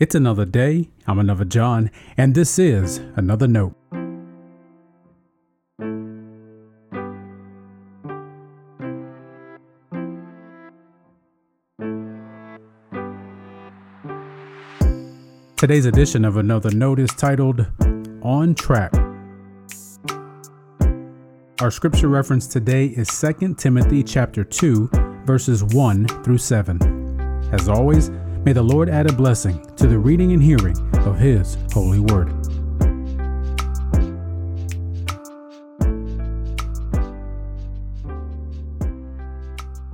It's another day. I'm another John, and this is another note. Today's edition of Another Note is titled On Track. Our scripture reference today is 2 Timothy chapter 2 verses 1 through 7. As always, may the Lord add a blessing to the reading and hearing of his holy word.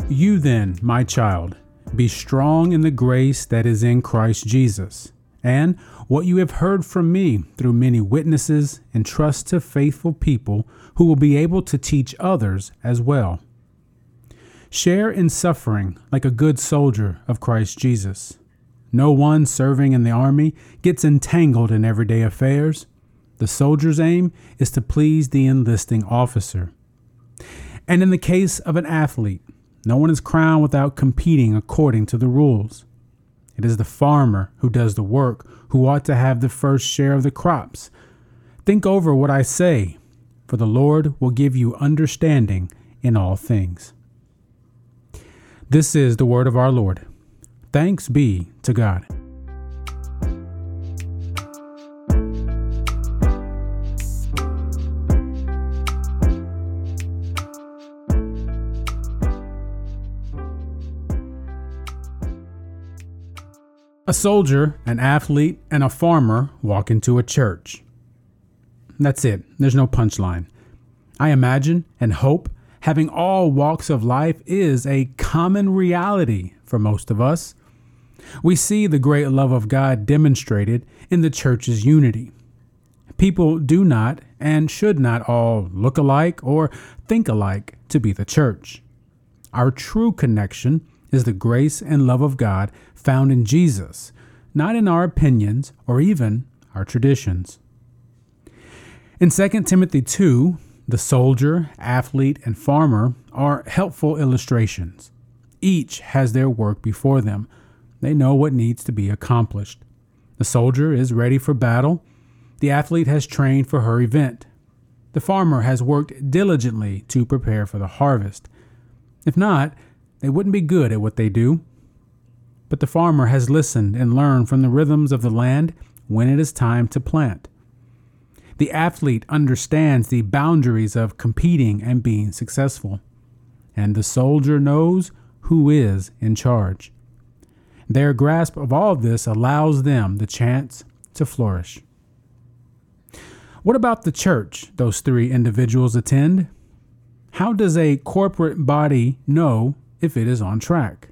You then, my child, be strong in the grace that is in Christ Jesus and what you have heard from me through many witnesses, entrust to faithful people who will be able to teach others as well. Share in suffering like a good soldier of Christ Jesus. No one serving in the army gets entangled in everyday affairs. The soldier's aim is to please the enlisting officer. And in the case of an athlete, no one is crowned without competing according to the rules. It is the farmer who does the work who ought to have the first share of the crops. Think over what I say, for the Lord will give you understanding in all things. This is the word of our Lord. Thanks be to God. A soldier, an athlete, and a farmer walk into a church. That's it. There's no punchline. I imagine and hope having all walks of life is a common reality for most of us. We see the great love of God demonstrated in the church's unity. People do not and should not all look alike or think alike to be the church. Our true connection is the grace and love of God found in Jesus, not in our opinions or even our traditions. In 2 Timothy 2, the soldier, athlete, and farmer are helpful illustrations. Each has their work before them. They know what needs to be accomplished. The soldier is ready for battle. The athlete has trained for her event. The farmer has worked diligently to prepare for the harvest. If not, they wouldn't be good at what they do. But the farmer has listened and learned from the rhythms of the land when it is time to plant. The athlete understands the boundaries of competing and being successful. And the soldier knows who is in charge. Their grasp of all of this allows them the chance to flourish. What about the church those three individuals attend? How does a corporate body know if it is on track?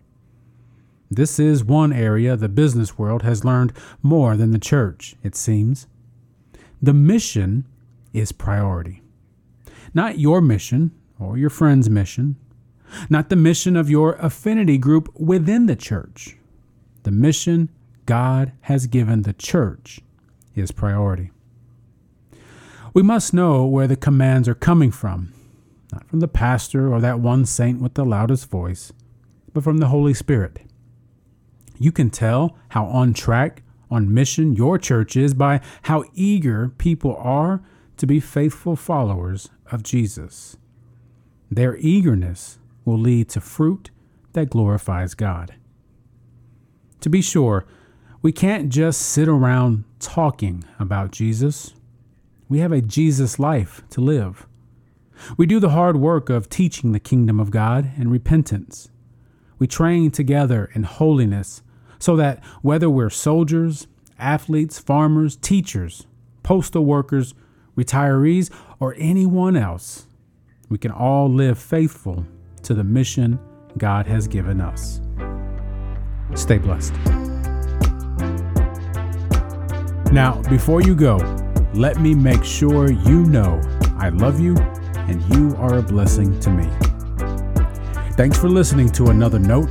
This is one area the business world has learned more than the church, it seems. The mission is priority. Not your mission or your friend's mission, not the mission of your affinity group within the church. The mission God has given the church is priority. We must know where the commands are coming from, not from the pastor or that one saint with the loudest voice, but from the Holy Spirit. You can tell how on track, on mission your church is by how eager people are to be faithful followers of Jesus. Their eagerness will lead to fruit that glorifies God. To be sure, we can't just sit around talking about Jesus. We have a Jesus life to live. We do the hard work of teaching the kingdom of God and repentance. We train together in holiness so that whether we're soldiers, athletes, farmers, teachers, postal workers, retirees, or anyone else, we can all live faithful to the mission God has given us. Stay blessed. Now, before you go, let me make sure you know I love you and you are a blessing to me. Thanks for listening to another note.